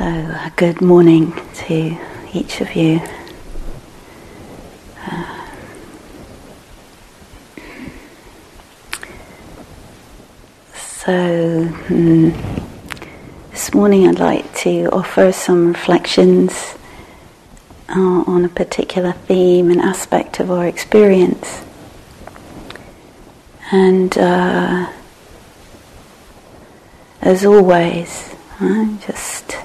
So, a good morning to each of you. Uh, so, hmm, this morning I'd like to offer some reflections uh, on a particular theme and aspect of our experience. And uh, as always, uh, just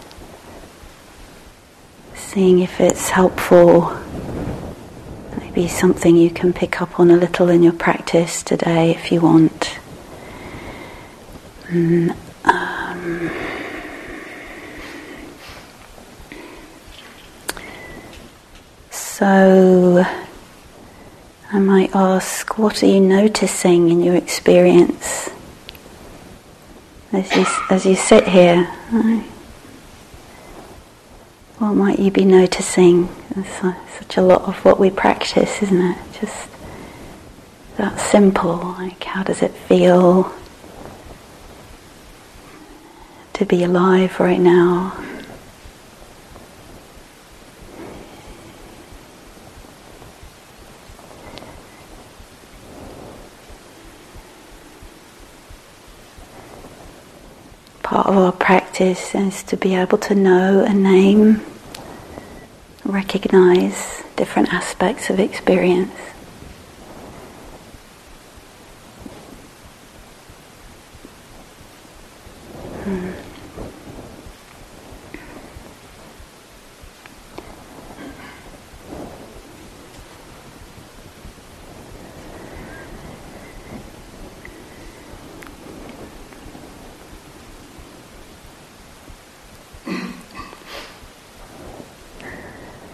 seeing if it's helpful. Maybe something you can pick up on a little in your practice today if you want. Mm, um, so, I might ask, what are you noticing in your experience as you, as you sit here? Right? What might you be noticing? Such a lot of what we practice, isn't it? Just that simple. Like, how does it feel to be alive right now? Part of our practice is to be able to know and name, recognize different aspects of experience.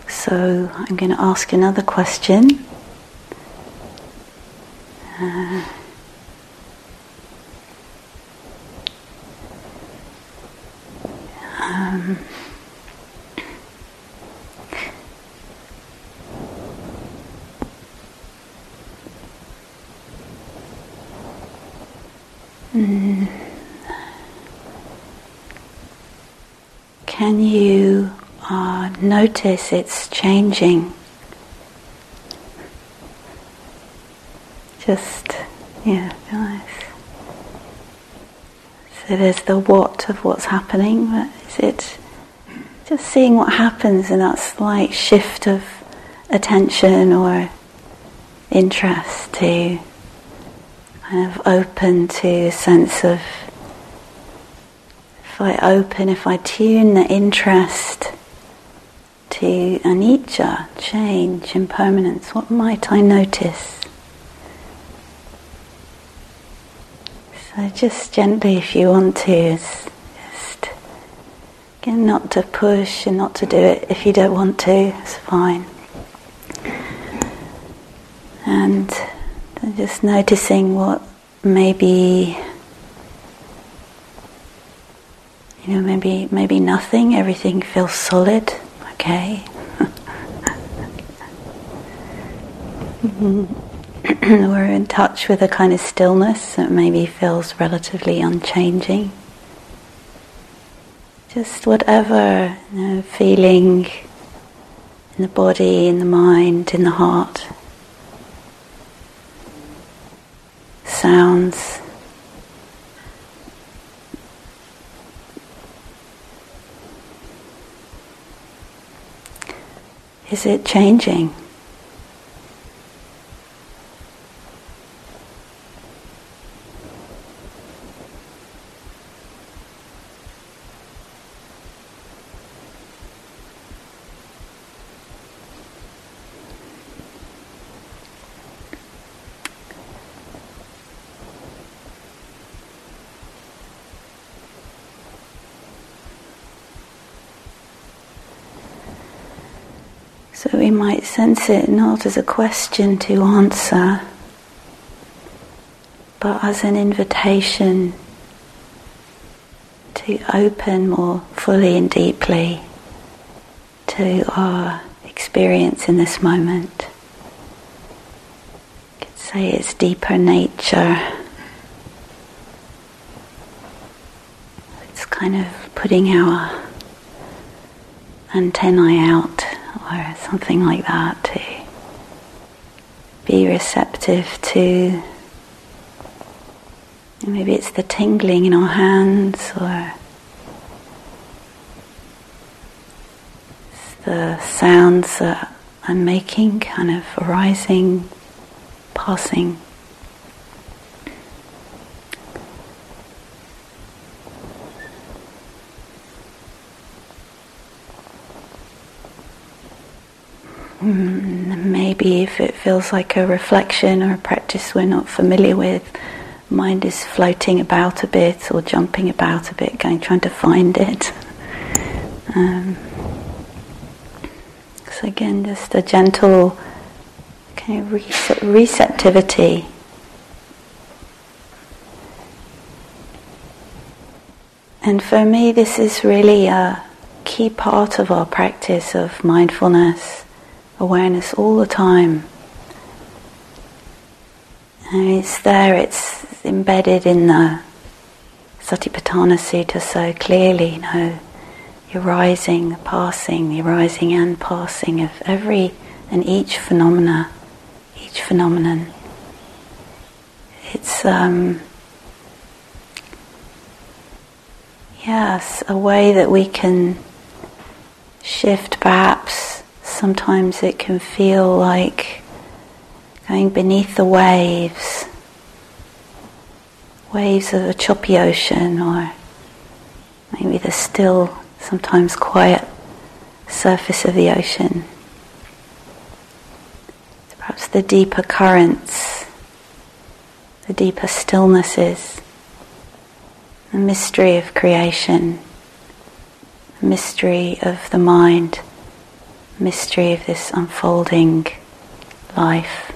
So I'm going to ask another question. Uh, um, mm, can you notice it's changing. Just, yeah, nice. So there's the what of what's happening, but is it just seeing what happens in that slight shift of attention or interest to kind of open to a sense of if I open, if I tune the interest to anicca, change, impermanence, what might I notice? So just gently, if you want to, just again, not to push and not to do it if you don't want to. It's fine. And just noticing what maybe you know maybe maybe nothing everything feels solid okay. We're in touch with a kind of stillness that maybe feels relatively unchanging. Just whatever you know, feeling in the body, in the mind, in the heart. Sounds. Is it changing? So we might sense it not as a question to answer, but as an invitation to open more fully and deeply to our experience in this moment. You could say its deeper nature. It's kind of putting our antennae out or something like that to be receptive to maybe it's the tingling in our hands or the sounds that I'm making kind of arising, passing. Maybe if it feels like a reflection or a practice we're not familiar with, mind is floating about a bit or jumping about a bit, going trying to find it. Um, so again, just a gentle kind of receptivity. And for me, this is really a key part of our practice of mindfulness awareness all the time. And it's there, it's embedded in the Satipatthana Sutta so clearly, you know, the arising, the passing, the arising and passing of every and each phenomena, each phenomenon. It's, um, yes, a way that we can shift perhaps sometimes it can feel like going beneath the waves, waves of a choppy ocean, or maybe the still, sometimes quiet surface of the ocean. Perhaps the deeper currents, the deeper stillnesses, the mystery of creation, the mystery of the mind mystery of this unfolding life.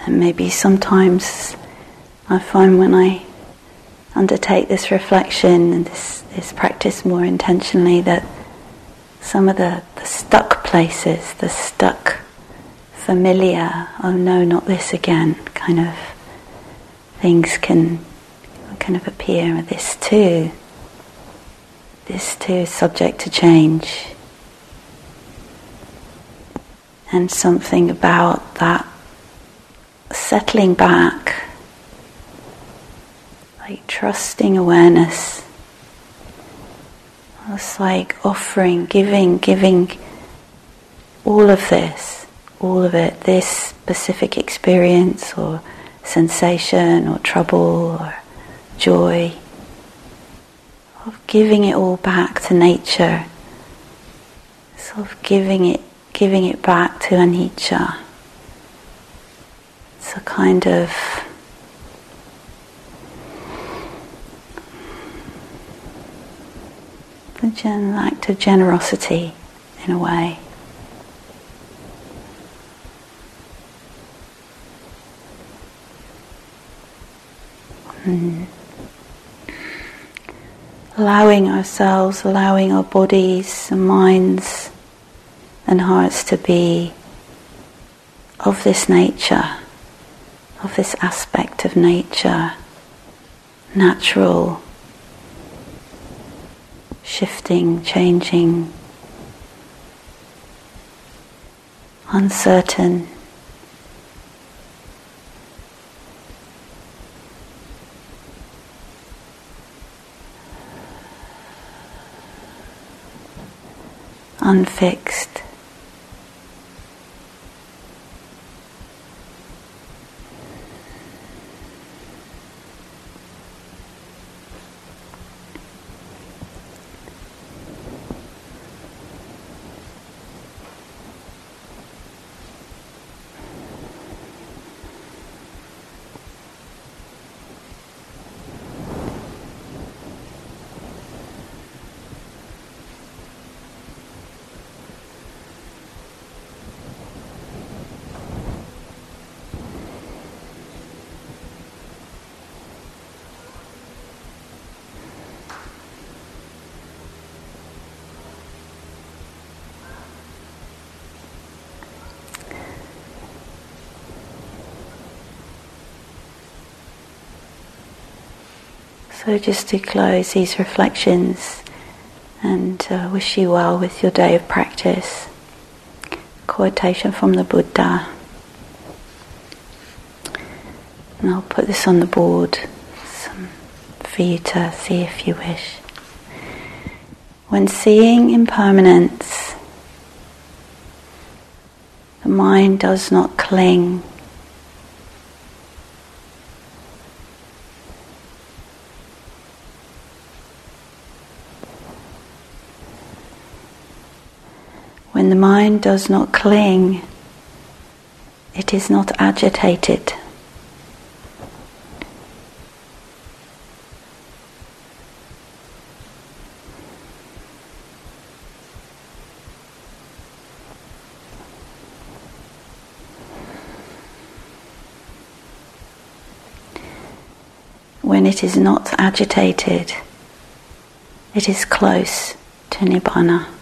And maybe sometimes I find when I undertake this reflection and this, this practice more intentionally that some of the, the stuck places, the stuck familiar, oh no, not this again, kind of things can kind of appear. This too, this too is subject to change. And something about that settling back, like trusting awareness. It's like offering, giving, giving all of this, all of it, this specific experience or sensation or trouble or joy, of giving it all back to nature, sort of giving it, giving it back to anicca. It's a kind of an act of generosity in a way. Mm. Allowing ourselves, allowing our bodies and minds and hearts to be of this nature of this aspect of nature, natural, shifting, changing, uncertain. Unfixed. So just to close these reflections and uh, wish you well with your day of practice. Quotation from the Buddha. And I'll put this on the board for you to see if you wish. When seeing impermanence, the mind does not cling When the mind does not cling, it is not agitated. When it is not agitated, it is close to Nibbana.